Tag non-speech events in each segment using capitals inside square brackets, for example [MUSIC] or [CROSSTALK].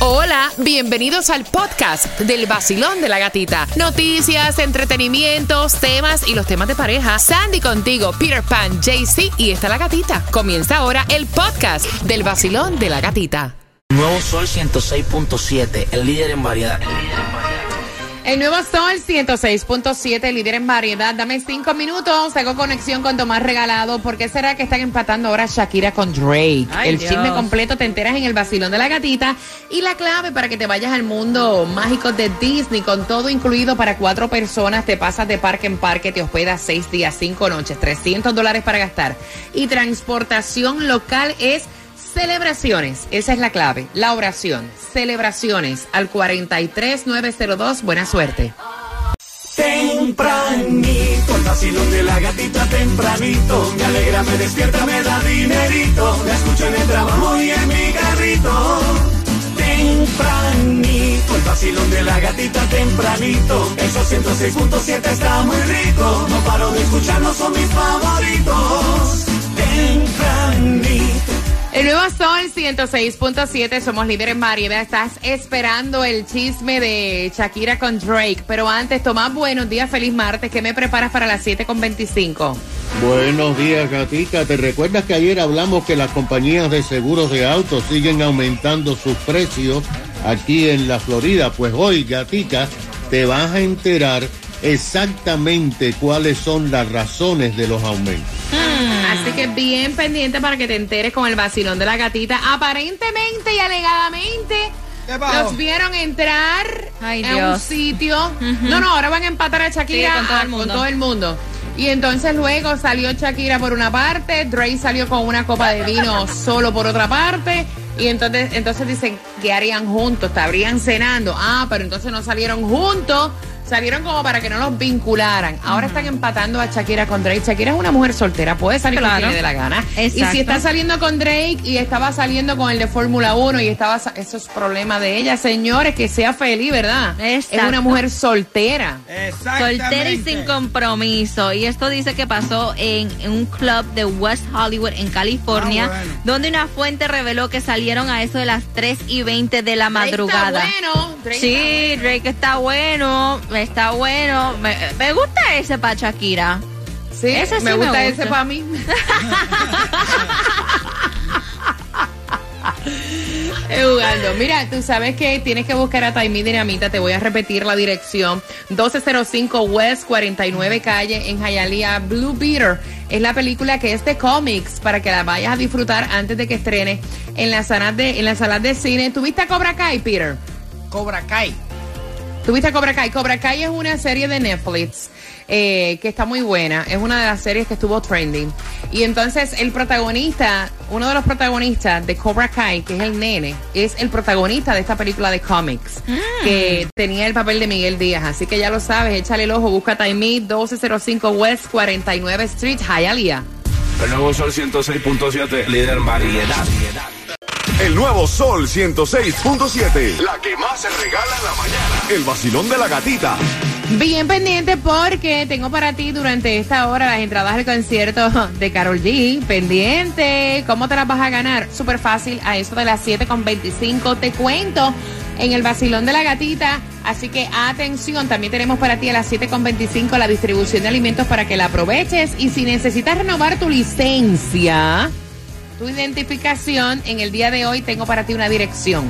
Hola, bienvenidos al podcast del vacilón de la gatita. Noticias, entretenimientos, temas y los temas de pareja. Sandy contigo, Peter Pan, JC y está la gatita. Comienza ahora el podcast del vacilón de la gatita. Nuevo Sol 106.7, el líder en variedad. Nuevo Sol 106.7, líder en variedad. Dame cinco minutos, hago conexión con Tomás Regalado. ¿Por qué será que están empatando ahora Shakira con Drake? Ay, el Dios. chisme completo te enteras en el vacilón de la gatita. Y la clave para que te vayas al mundo mágico de Disney, con todo incluido para cuatro personas. Te pasas de parque en parque, te hospedas seis días, cinco noches, 300 dólares para gastar. Y transportación local es Celebraciones, esa es la clave, la oración. Celebraciones al 43902, buena suerte. Tempranito, el vacilón de la gatita tempranito. Me alegra, me despierta, me da dinerito. Me escucho en el trabajo y en mi carrito. Tempranito, el vacilón de la gatita tempranito. Esos 106.7 está muy rico. No paro de escucharlos, son mis favoritos. Tempranito. El nuevo Sol 106.7, somos líderes en variedad. Estás esperando el chisme de Shakira con Drake. Pero antes, Tomás, buenos días, feliz martes. ¿Qué me preparas para las 7.25? Buenos días, Gatica. ¿Te recuerdas que ayer hablamos que las compañías de seguros de autos siguen aumentando sus precios aquí en la Florida? Pues hoy, Gatica, te vas a enterar exactamente cuáles son las razones de los aumentos. Así que bien pendiente para que te enteres con el vacilón de la gatita. Aparentemente y alegadamente los vieron entrar Ay, a un sitio. No, no, ahora van a empatar a Shakira Sí, con todo el mundo. con todo el mundo. Y entonces luego salió Shakira por una parte, Drake salió con una copa de vino [LAUGHS] solo por otra parte. Y entonces, entonces dicen que harían juntos, estarían cenando. Ah, pero entonces no salieron juntos. Salieron como para que no los vincularan. Ahora están empatando a Shakira con Drake. Shakira es una mujer soltera, puede salir con Claro. quien le dé la gana. Y Exacto. si está saliendo con Drake y estaba saliendo con el de Fórmula 1 y estaba eso es problema de ella, señores, que sea feliz, ¿verdad? Es Exacto. una mujer soltera. Soltera y sin compromiso. Y esto dice que pasó en, en un club de West Hollywood, en California, donde una fuente reveló que salieron a eso de las 3 y 20 de la madrugada. Drake está bueno. Drake Sí, está bueno. Drake está bueno, está bueno. Me, me gusta ese pa' Shakira. Sí, Ese sí me me gusta ese para mí. [LAUGHS] Es jugando. Mira, tú sabes que tienes que buscar a Taimí Dinamita. Te voy a repetir la dirección. 1205 West 49 Calle en Hialeah. Blue Beater es la película que es de cómics para que la vayas a disfrutar antes de que estrene en las salas de, en las salas de cine. ¿Tuviste a Cobra Kai, Peter? Cobra Kai. ¿Tuviste Cobra Kai? Cobra Kai es una serie de Netflix eh, que está muy buena. Es una de las series que estuvo trending. Y entonces el protagonista, uno de los protagonistas de Cobra Kai, que es el nene, es el protagonista de esta película de cómics, que tenía el papel de Miguel Díaz. Así que ya lo sabes, échale el ojo, busca Time 1205 West 49 Street, Hialeah. El nuevo Sol 106.7, líder en variedad. El nuevo Sol 106.7. La que más se regala en la mañana. El vacilón de la gatita. Bien pendiente porque tengo para ti durante esta hora las entradas al concierto de Carol G. Pendiente. ¿Cómo te las vas a ganar? Súper fácil. A eso de las 7.25 te cuento en el vacilón de la gatita. Así que atención, también tenemos para ti a las 7.25 la distribución de alimentos para que la aproveches. Y si necesitas renovar tu licencia, tu identificación, en el día de hoy tengo para ti una dirección.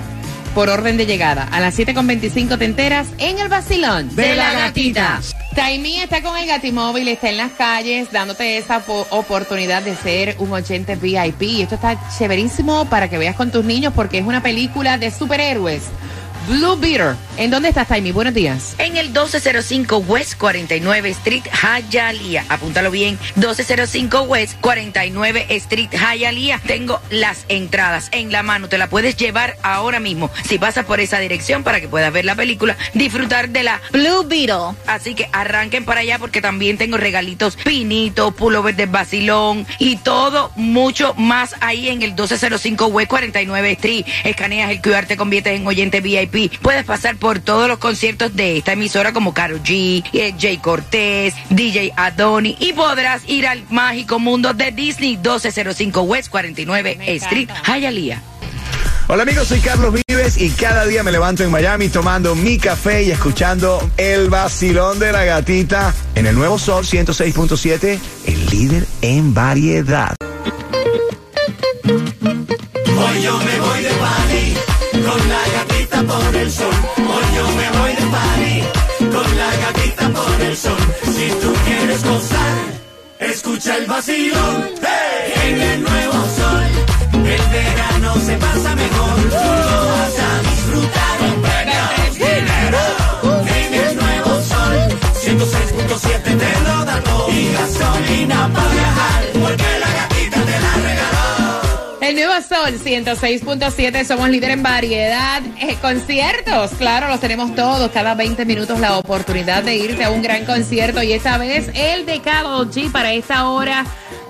Por orden de llegada. A las 7.25 te enteras en el vacilón De la gatita. Taimí está con el Gatimóvil, está en las calles dándote esa po- oportunidad de ser un oyente VIP. Y esto está chéverísimo para que veas con tus niños porque es una película de superhéroes. Blue Beater. ¿En dónde estás, Taimí? Buenos días. En el 1205 West 49 Street, Hialeah. Apúntalo bien. 1205 West 49 Street, Hialeah. Tengo las entradas en la mano. Te la puedes llevar ahora mismo. Si pasas por esa dirección para que puedas ver la película, disfrutar de la Blue Beetle. Así que arranquen para allá porque también tengo regalitos, pinitos, pullover de vacilón y todo mucho más ahí en el 1205 West 49 Street. Escaneas el QR, te conviertes en oyente VIP. Puedes pasar por todos los conciertos de esta emisora como Karol G, eh, Jay Cortés, DJ Adoni y podrás ir al mágico mundo de Disney 1205 West 49 Me Street, encanta. Hialeah. Hola amigos, soy Carlos Vives y cada día me levanto en Miami tomando mi café y escuchando el vacilón de la gatita en el nuevo Sol 106.7, el líder en variedad. Hoy yo me voy de party con la gatita por el sol. Hoy yo me voy de party con la gatita por el sol. Si tú quieres gozar, escucha el. ¡Hey! En el nuevo sol, el verano se pasa mejor. Tú lo vas a disfrutar. En el nuevo sol, 106.7 te lo da. Y gasolina para viajar, porque la El nuevo Sol 106.7, somos líder en variedad. Eh, conciertos, claro, los tenemos todos. Cada 20 minutos la oportunidad de irte a un gran concierto. Y esta vez el de Karol G para esta hora,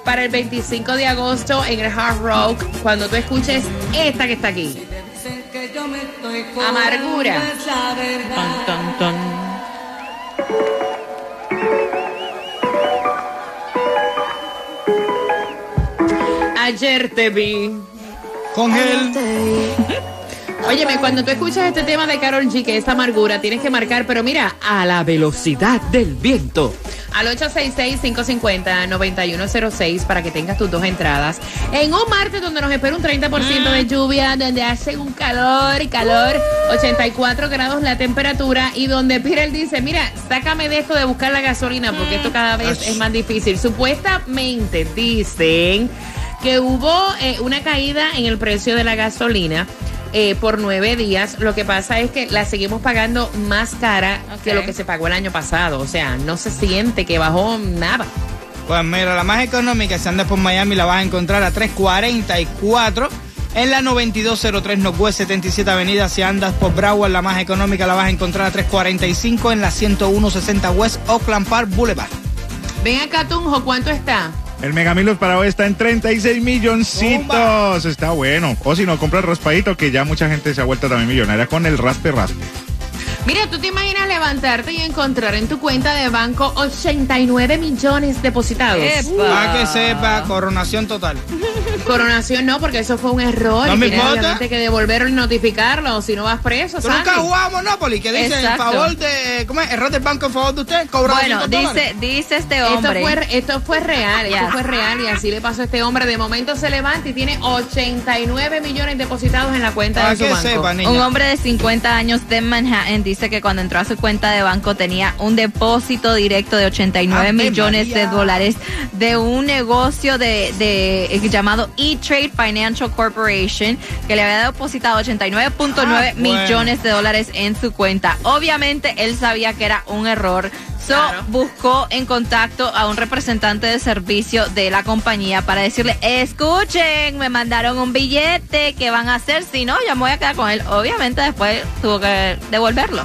para el 25 de agosto en el Hard Rock. Cuando tú escuches esta que está aquí. Amargura. Ton, ton, ton. Ayer te vi. Con él. Óyeme, cuando tú escuchas este tema de Carol G, que es amargura, tienes que marcar, pero mira, a la velocidad del viento. Al 866-550-9106 para que tengas tus dos entradas. En un martes donde nos espera un 30% de lluvia, donde hace un calor y calor, 84 grados la temperatura y donde Pirel dice, mira, sácame de esto de buscar la gasolina porque esto cada vez es más difícil. Supuestamente dicen que hubo eh, una caída en el precio de la gasolina. eh, por nueve días, lo que pasa es que la seguimos pagando más cara que lo que se pagó el año pasado. O sea, no se siente que bajó nada. Pues mira, la más económica, si andas por Miami, la vas a encontrar a 344. En la 9203 Northwest 77 Avenida, si andas por Broward, la más económica la vas a encontrar a 345 en la 10160 West Oakland Park Boulevard. Ven acá, Tunjo, ¿cuánto está? El Megamilos para hoy está en 36 milloncitos. Está bueno. O si no, compra el raspadito, que ya mucha gente se ha vuelto también millonaria con el raspe raspe. Mira, ¿tú te imaginas levantarte y encontrar en tu cuenta de banco 89 millones depositados? Para que sepa, coronación total. Coronación no, porque eso fue un error. No y me tienes importa. obviamente que devolverlo y notificarlo, si no vas preso, Tú nunca jugado Monopoly, que dice en favor de. ¿Cómo es? Error del banco en favor de usted. Cobra Bueno, 200 dice, dice este Esto hombre. fue, esto fue real, esto fue real y así le pasó a este hombre. De momento se levanta y tiene 89 millones depositados en la cuenta Para de su que banco. sepa, niña. Un hombre de 50 años de Manhattan dice que cuando entró a su cuenta de banco tenía un depósito directo de 89 Ave millones María. de dólares de un negocio de, de eh, llamado E-Trade Financial Corporation que le había depositado 89.9 Ah, bueno. millones de dólares en su cuenta. Obviamente él sabía que era un error. So, Claro. buscó en contacto a un representante de servicio de la compañía para decirle, escuchen, me mandaron un billete, ¿qué van a hacer? Si no, ya me voy a quedar con él. Obviamente después tuvo que devolverlo.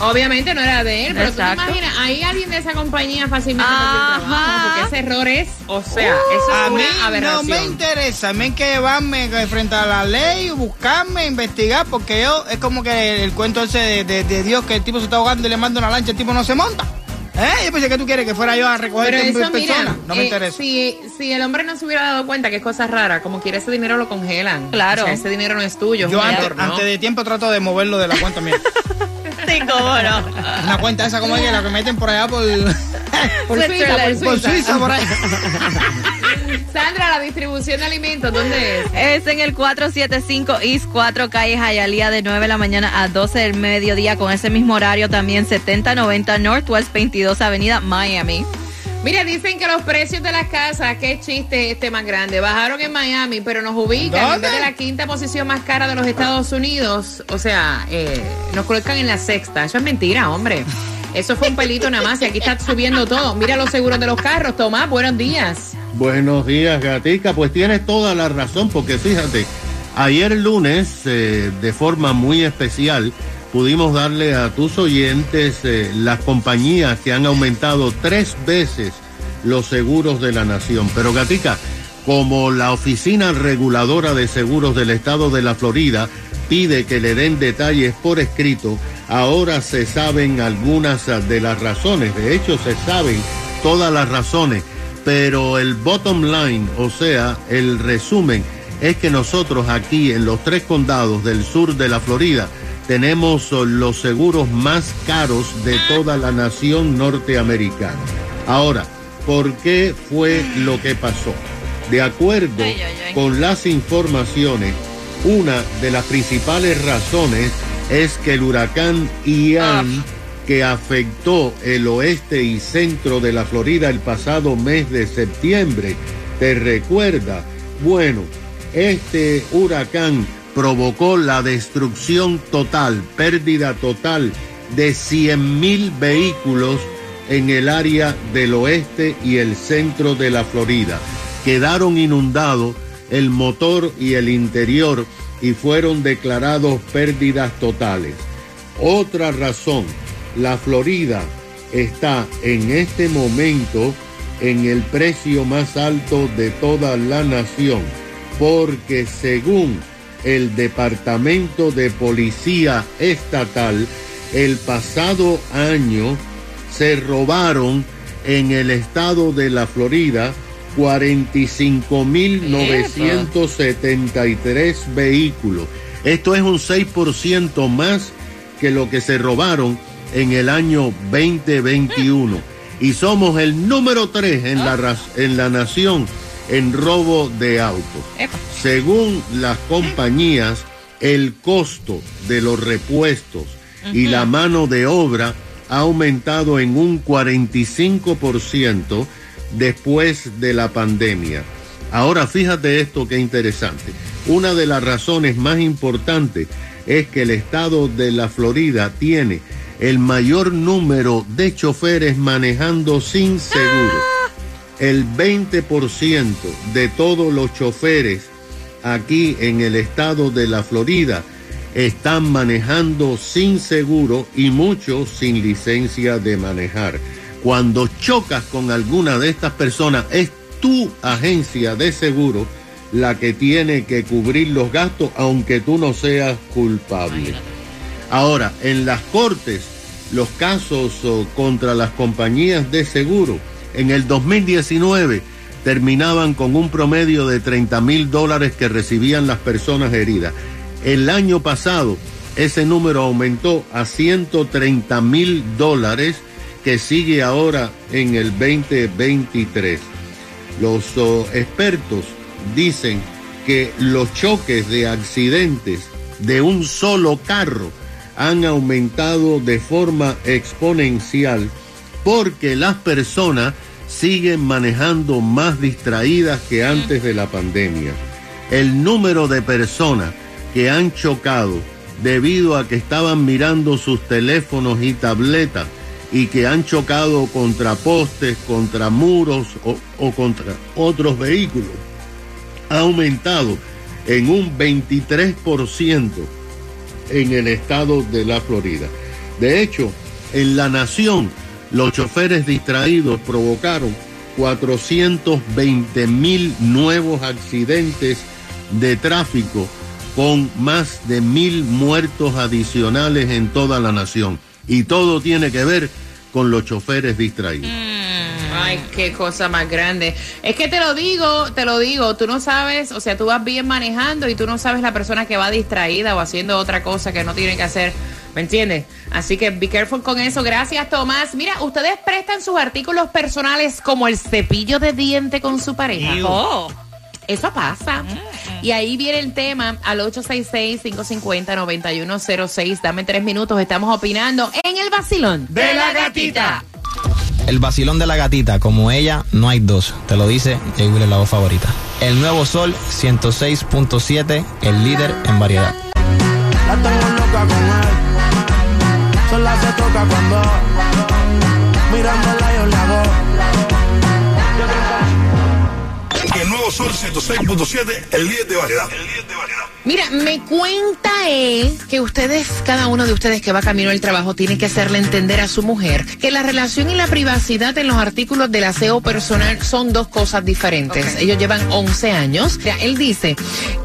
Obviamente no era de él, pero tú Exacto. te imaginas, hay alguien de esa compañía fácilmente perdió el trabajo, Ajá. porque ese error es, o sea, eso Uh, A es mí una no aberración. me interesa, a mí hay que llevarme frente a la ley, buscarme, investigar, porque yo es como que el cuento ese de, de- de Dios que el tipo se está ahogando y le manda una lancha, el tipo no se monta. ¿Eh? Yo pensé que tú quieres que fuera yo a recoger Pero eso, mira, persona. No me eh, interesa. Si, si el hombre no se hubiera dado cuenta que es cosa rara, como quiere ese dinero lo congelan. Claro. O sea, ese dinero no es tuyo. Yo antes, antes de tiempo trato de moverlo de la cuenta mía. [LAUGHS] Sí, cómo no. Una cuenta esa como que la que meten por allá por, Por [LAUGHS] Suiza, por por Suiza. Por ahí. [LAUGHS] Sandra, la distribución de alimentos, ¿dónde es? Es en el 475 East 4 Calle Hialeah de 9 de la mañana a 12 del mediodía con ese mismo horario también 7090 Northwest 22 Avenida Miami. Mira, dicen que los precios de las casas, qué chiste este más grande, bajaron en Miami, pero nos ubican en ¿Dónde? vez de la quinta posición más cara de los Estados Unidos. O sea, eh, nos colocan en la sexta. Eso es mentira, hombre. Eso fue un pelito nada más y aquí está subiendo todo. Mira los seguros de los carros. Tomás, buenos días. Buenos días, Gatica. Pues tienes toda la razón, porque fíjate, ayer lunes, eh, de forma muy especial, pudimos darle a tus oyentes eh, las compañías que han aumentado tres veces los seguros de la nación. Pero, Gatica, como la Oficina Reguladora de Seguros del Estado de la Florida pide que le den detalles por escrito, ahora se saben algunas de las razones. De hecho, se saben todas las razones pero el bottom line, o sea, el resumen, es que nosotros aquí en los tres condados del sur de la Florida tenemos oh, los seguros más caros de toda la nación norteamericana. Ahora, ¿por qué fue lo que pasó? De acuerdo con las informaciones, una de las principales razones es que el huracán Ian, que afectó el oeste y centro de la Florida el pasado mes de septiembre, ¿te recuerda? Bueno, este huracán provocó la destrucción total, pérdida total de 100 mil vehículos en el área del oeste y el centro de la Florida. Quedaron inundados el motor y el interior y fueron declarados pérdidas totales. Otra razón, la Florida está en este momento en el precio más alto de toda la nación, porque según el Departamento de Policía Estatal, el pasado año se robaron en el estado de la Florida 45.973 vehículos. Esto es un 6% más que lo que se robaron en el año 2021. Y somos el número 3 en, la, en la nación en robo de autos. Según las compañías, el costo de los repuestos y la mano de obra ha aumentado en un 45% después de la pandemia. Ahora fíjate esto que interesante. Una de las razones más importantes es que el estado de la Florida tiene el mayor número de choferes manejando sin seguro. El 20% de todos los choferes aquí en el estado de la Florida están manejando sin seguro y muchos sin licencia de manejar. Cuando chocas con alguna de estas personas, es tu agencia de seguro la que tiene que cubrir los gastos, aunque tú no seas culpable. Ahora, en las cortes, los casos oh, contra las compañías de seguro en el 2019 terminaban con un promedio de 30 mil dólares que recibían las personas heridas. El año pasado ese número aumentó a 130 mil dólares que sigue ahora en el 2023. Los oh, expertos dicen que los choques de accidentes de un solo carro han aumentado de forma exponencial porque las personas siguen manejando más distraídas que antes de la pandemia. El número de personas que han chocado debido a que estaban mirando sus teléfonos y tabletas y que han chocado contra postes, contra muros o, o contra otros vehículos ha aumentado en un 23% en el estado de la Florida. De hecho, en la nación, los choferes distraídos provocaron 420 mil nuevos accidentes de tráfico con más de mil muertos adicionales en toda la nación. Y todo tiene que ver con los choferes distraídos. Ay, qué cosa más grande. Es que te lo digo, te lo digo, tú no sabes, o sea, tú vas bien manejando y tú no sabes la persona que va distraída o haciendo otra cosa que no tiene que hacer. ¿Me entiendes? Así que be careful con eso. Gracias, Tomás. Mira, ustedes prestan sus artículos personales como el cepillo de diente con su pareja. Oh. Eso pasa. Y ahí viene el tema al 866-550-9106. Dame tres minutos. Estamos opinando en el vacilón De la gatita. El vacilón de la gatita, como ella, no hay dos. Te lo dice Jay Wheeler, la voz favorita. El nuevo Sol 106.7, el líder en variedad. La tengo loca con él. Se toca cuando mirándola yo la hago. El nuevo Sol 106.7, el líder de variedad. Mira, me cuenta él que ustedes, cada uno de ustedes que va camino al trabajo, tiene que hacerle entender a su mujer que la relación y la privacidad en los artículos del aseo personal son dos cosas diferentes. Ellos llevan 11 años. Mira, él dice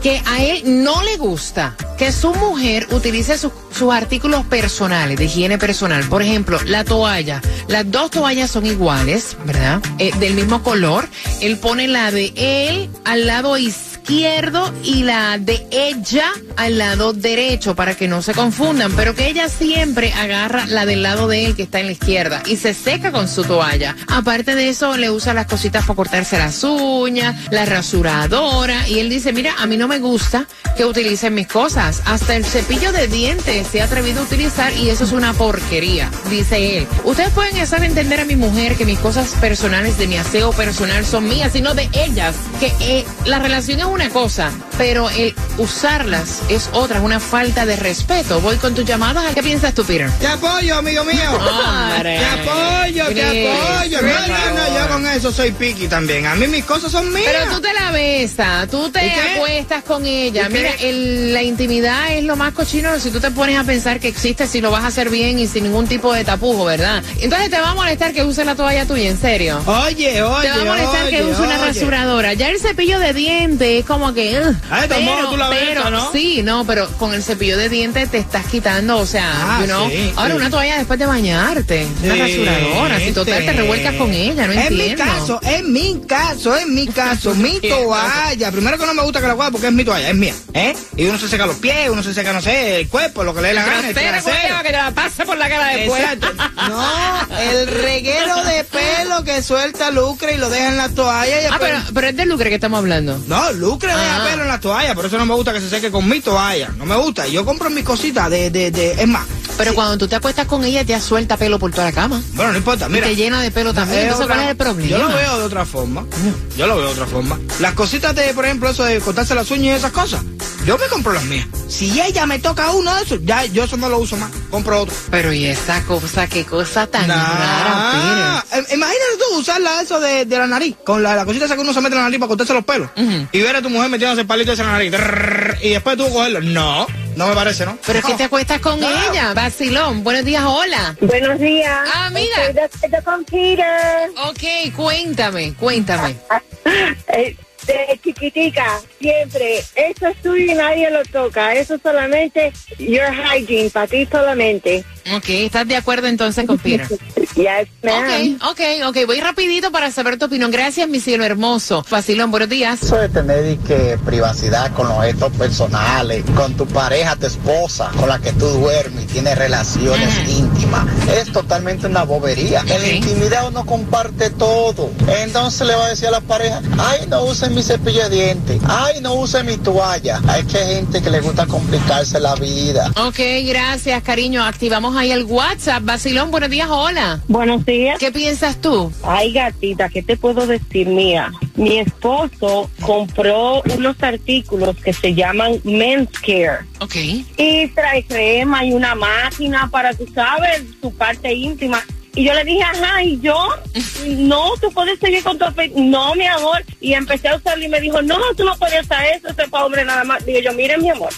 que a él no le gusta que su mujer utilice sus- sus artículos personales, de higiene personal. Por ejemplo, la toalla. Las dos toallas son iguales, ¿verdad? Eh, del mismo color. Él pone la de él al lado izquierdo izquierdo y la de ella al lado derecho para que no se confundan, pero que ella siempre agarra la del lado de él que está en la izquierda y se seca con su toalla. Aparte de eso, le usa las cositas para cortarse las uñas, la rasuradora y él dice, mira, a mí no me gusta que utilicen mis cosas. Hasta el cepillo de dientes se ha atrevido a utilizar y eso es una porquería, dice él. Ustedes pueden hacer entender a mi mujer que mis cosas personales de mi aseo personal son mías, sino de ellas. Que eh, la relación es una cosa, pero el usarlas es otra, es una falta de respeto. Voy con tus llamadas. ¿Qué piensas tú, Peter? Te apoyo, amigo mío. [LAUGHS] Hombre. Te apoyo, te apoyo. No, no, no, yo con eso soy piqui también. A mí mis cosas son mías. Pero tú te la besas, tú te acuestas con ella. Mira, el- la intimidad es lo más cochino si tú te pones a pensar que existe si lo vas a hacer bien y sin ningún tipo de tapujo, ¿verdad? Entonces te va a molestar que use la toalla tuya, en serio. Oye, oye, Te va a molestar que oye, use una oye. rasuradora. Ya el cepillo de dientes es como que. ugh, Ah, modos, tú la pero, ¿no? Sí, no, pero con el cepillo de dientes te estás quitando, o sea, Ah, you know, sí, ahora sí. una toalla después de bañarte, una Sí, rasuradora, si total te revuelcas con ella, no mi entiendo. caso, es mi caso, es mi caso, [LAUGHS] mi toalla. Primero que no me gusta que la guarde porque es mi toalla, es mía, ¿eh? Y uno se seca los pies, uno se seca, no sé, el cuerpo, lo que le dé la gana, el que te la pase por la cara después. Exacto. [LAUGHS] No, el reguero de pelo que suelta Lucre y lo deja en la toalla. Y Ah, pero, pero es de lucre que estamos hablando. No, Lucre deja Ah. pelo en la toalla, por eso no me gusta que se seque con mi toalla. No me gusta. Yo compro mis cositas de, de, de, es más. Pero cuando tú te acuestas con ella, te suelta pelo por toda la cama. Bueno, no importa, mira. y te llena de pelo también. Es Entonces, otra- ¿cuál es el problema? Yo lo veo de otra forma. Yo lo veo de otra forma. Las cositas de, por ejemplo, eso de cortarse las uñas y esas cosas. Yo me compro las mías. Si ella me toca uno de esos, ya yo eso no lo uso más. Compro otro. Pero y esa cosa, qué cosa tan Nah. rara, Eh, Imagínate tú usarla eso de, de la nariz, con la, la cosita esa que uno se mete en la nariz para cortarse los pelos. Y ver a tu mujer metiéndose el palito ese en la nariz. Y después tú cogerlo. No, no me parece, ¿no? Pero es que te acuestas con No. ella, vacilón. Buenos días, hola. Buenos días. Ah, amiga. Estoy de acuerdo con Peter. Ok, cuéntame, cuéntame. De chiquitica, siempre. Eso es tuyo y nadie lo toca. Eso solamente your hygiene, para ti solamente. Ok, ¿estás de acuerdo entonces con Peter? [LAUGHS] Yes, ma'am. Ok, ok, ok. Voy rapidito para saber tu opinión. Gracias, mi cielo hermoso. Vacilón, buenos días. Eso de tener y que privacidad con los objetos personales, con tu pareja, tu esposa, con la que tú duermes y tienes relaciones íntimas, es totalmente una bobería. En la intimidad uno comparte todo. Entonces le va a decir a la pareja, ay, no usen mi cepillo de dientes, ay, no usen mi toalla. Hay que hay gente que le gusta complicarse la vida. Ok, gracias, cariño. Activamos ahí el WhatsApp. Vacilón, buenos días, hola. Buenos días. ¿Qué piensas tú? Ay, gatita, ¿qué te puedo decir? Mía, mi esposo compró unos artículos que se llaman Men's Care. Ok. Y trae crema y una máquina para, tú sabes, su parte íntima. Y yo le dije, ajá, y yo, [LAUGHS] no, tú puedes seguir con tu No, mi amor. Y empecé a usarlo y me dijo, no, tú no puedes usar eso, eso es para hombre nada más. Digo yo, mire, mi amor,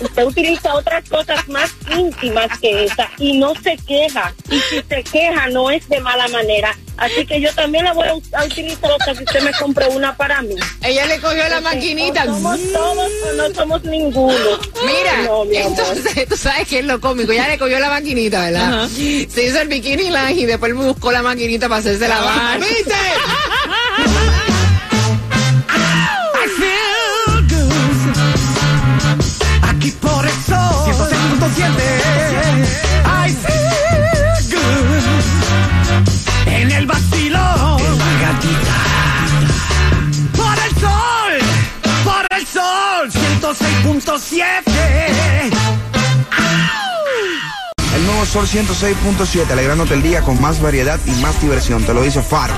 usted utiliza otras cosas más íntimas que esa y no se queja. Y si se queja, no es de mala manera. Así que yo también la voy a, utilizar hasta que usted me compre una para mí. Ella le cogió la Porque maquinita. o somos todos o no somos ninguno. Mira, No, mi entonces tú sabes que es lo cómico. Ya le cogió la maquinita, ¿verdad? Se hizo el bikini line y después me buscó la maquinita para hacerse la barra. ¿Viste? [LAUGHS] 106.7 I feel good En el vacilón. En la gatita. Por el sol Por el sol 106.7 El nuevo Sol 106.7, alegrándote el día con más variedad y más diversión. Te lo dice Faro.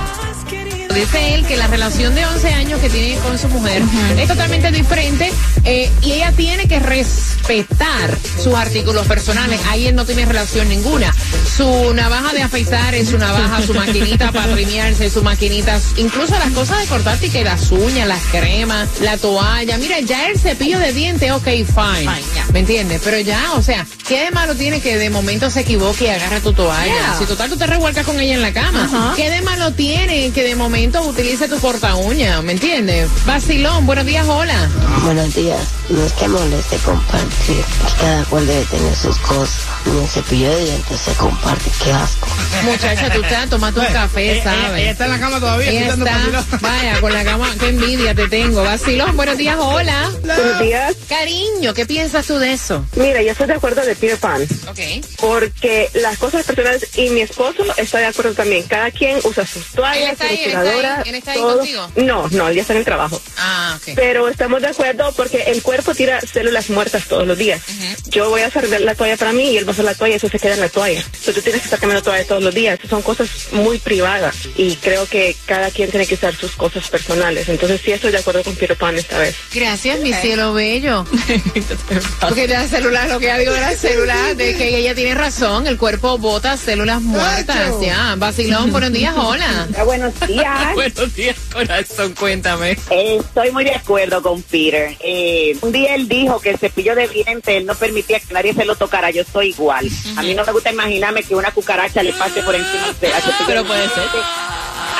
Dice él que la relación de 11 años que tiene con su mujer es totalmente diferente eh, y ella tiene que respetar sus artículos personales. Ahí él no tiene relación ninguna. Su navaja de afeitar es su navaja, su maquinita para rimearse, su maquinita, incluso las cosas de cortarte que las uñas, las cremas, la toalla. Mira, ya el cepillo de dientes, ok, fine. ¿Me entiendes? Pero ya, o sea, ¿Qué de malo tiene que de momento se equivoque y agarra tu toalla? Yeah. Si total tú te revuelcas con ella en la cama. ¿Qué de malo tiene que de momento utilice tu corta uña? ¿Me entiendes? Vacilón, buenos días, hola. Buenos días. No es que moleste compartir. Cada cual debe tener sus cosas. Ni el cepillo de dientes se comparte. Qué asco. Muchacha, tú estás tomando un café, ella- ¿sabes? ella- ella está en la cama todavía, Ella está, [LAUGHS] vaya, con la cama, qué envidia te tengo. Vacilón, buenos días, hola. Buenos días. Cariño, ¿qué piensas tú de eso? Mira, yo estoy de acuerdo de Peter Pan. Ok. Porque las cosas personales y mi esposo está de acuerdo también. Cada quien usa sus ¿Él toallas, su ahí? ¿Él está ahí? rasuradora, ¿Él está ahí todo. contigo? No, no, él ya está en el trabajo. Ah, ok. Pero estamos de acuerdo porque el cuerpo tira células muertas todos los días. Yo voy a hacer la toalla para mí y él va a hacer la toalla y eso se queda en la toalla. Entonces tú tienes que estar cambiando toalla todos los días. Son cosas muy privadas y creo que cada quien tiene que usar sus cosas personales. Entonces sí estoy de acuerdo con Peter Pan esta vez. Gracias, mi cielo bello. [LAUGHS] Porque la célula, lo que ya digo de de que ella tiene razón, el cuerpo bota células muertas, ya. Vacilón, buenos días, hola. buenos días. [LAUGHS] buenos días, corazón, cuéntame. Eh, estoy muy de acuerdo con Peter. Eh, un día él dijo que el cepillo de dientes él no permitía que nadie se lo tocara. Yo soy igual. A mí no me gusta imaginarme que una cucaracha le pase por encima de al cepillo Pero de puede ser.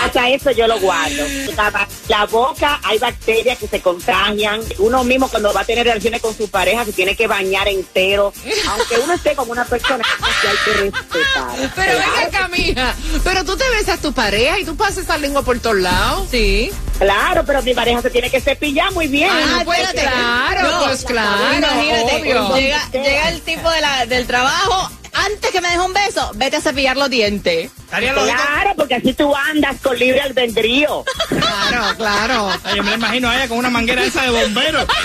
Hasta eso yo lo guardo. La, la boca, hay bacterias que se contagian. Uno mismo cuando va a tener relaciones con su pareja se tiene que bañar entero. Aunque uno esté como una persona que hay que respetar. Pero venga acá, mija. Pero tú te besas a tu pareja y tú pasas esa lengua por todos lados. Sí. Claro, pero mi pareja se tiene que cepillar muy bien. Ah, pues claro, No, pues claro, Imagínate, obvio. llega, llega el tipo de la, del trabajo, antes que me deje un beso, vete a cepillar los dientes. Claro, porque así tú andas con libre albedrío. [LAUGHS] Claro, claro. Ay, yo me la imagino a ella con una manguera esa de bombero. [LAUGHS]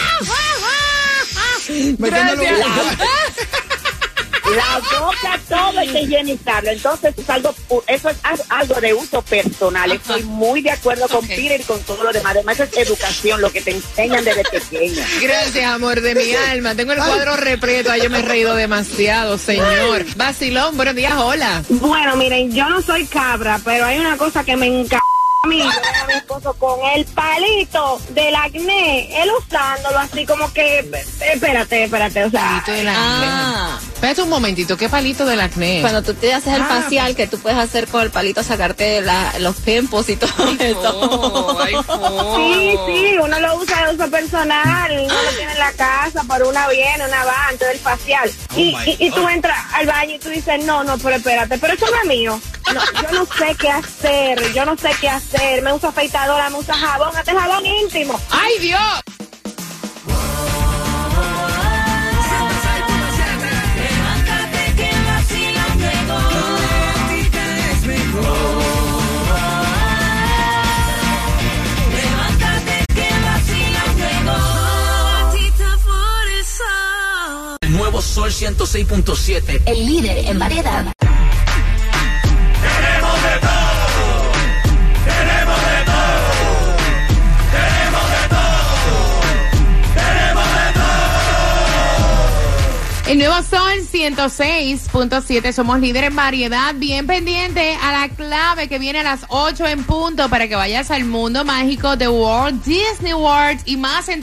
La boca todo hay que higienizarlo. Entonces es algo, eso es al- algo de uso personal. Estoy muy de acuerdo con Peter y con todo lo demás. Además es educación, lo que te enseñan desde pequeña. Gracias, amor de mi alma. Tengo el cuadro repleto. Ay, yo me he reído demasiado, señor. Vacilón, buenos días, hola. Bueno, miren, yo no soy cabra, pero hay una cosa que me encanta. Mí, a mi esposo con el palito del acné, él usándolo así como que, espérate, espérate, o sea, Palito del acné. Espérate un momentito, ¿qué palito del acné? Cuando tú te haces el Ah, facial, que tú puedes hacer con el palito, sacarte la- los pimpos y todo eso. sí, sí, uno lo usa de uso personal, uno lo tiene en la casa, por una viene, una va, antes del facial. y, my y, y tú entras al baño y tú dices, no, no, pero espérate, pero eso no es mío. No, yo no sé qué hacer, yo no sé qué hacer, me usa afeitadora, me usa jabón, este jabón íntimo. ¡Ay, Dios! El nuevo Sol 106.7. El líder en variedad. Nuevo Sol 106.7, somos líderes en variedad, bien pendiente a la clave que viene a las 8 en punto para que vayas al mundo mágico de Walt Disney World y más entradas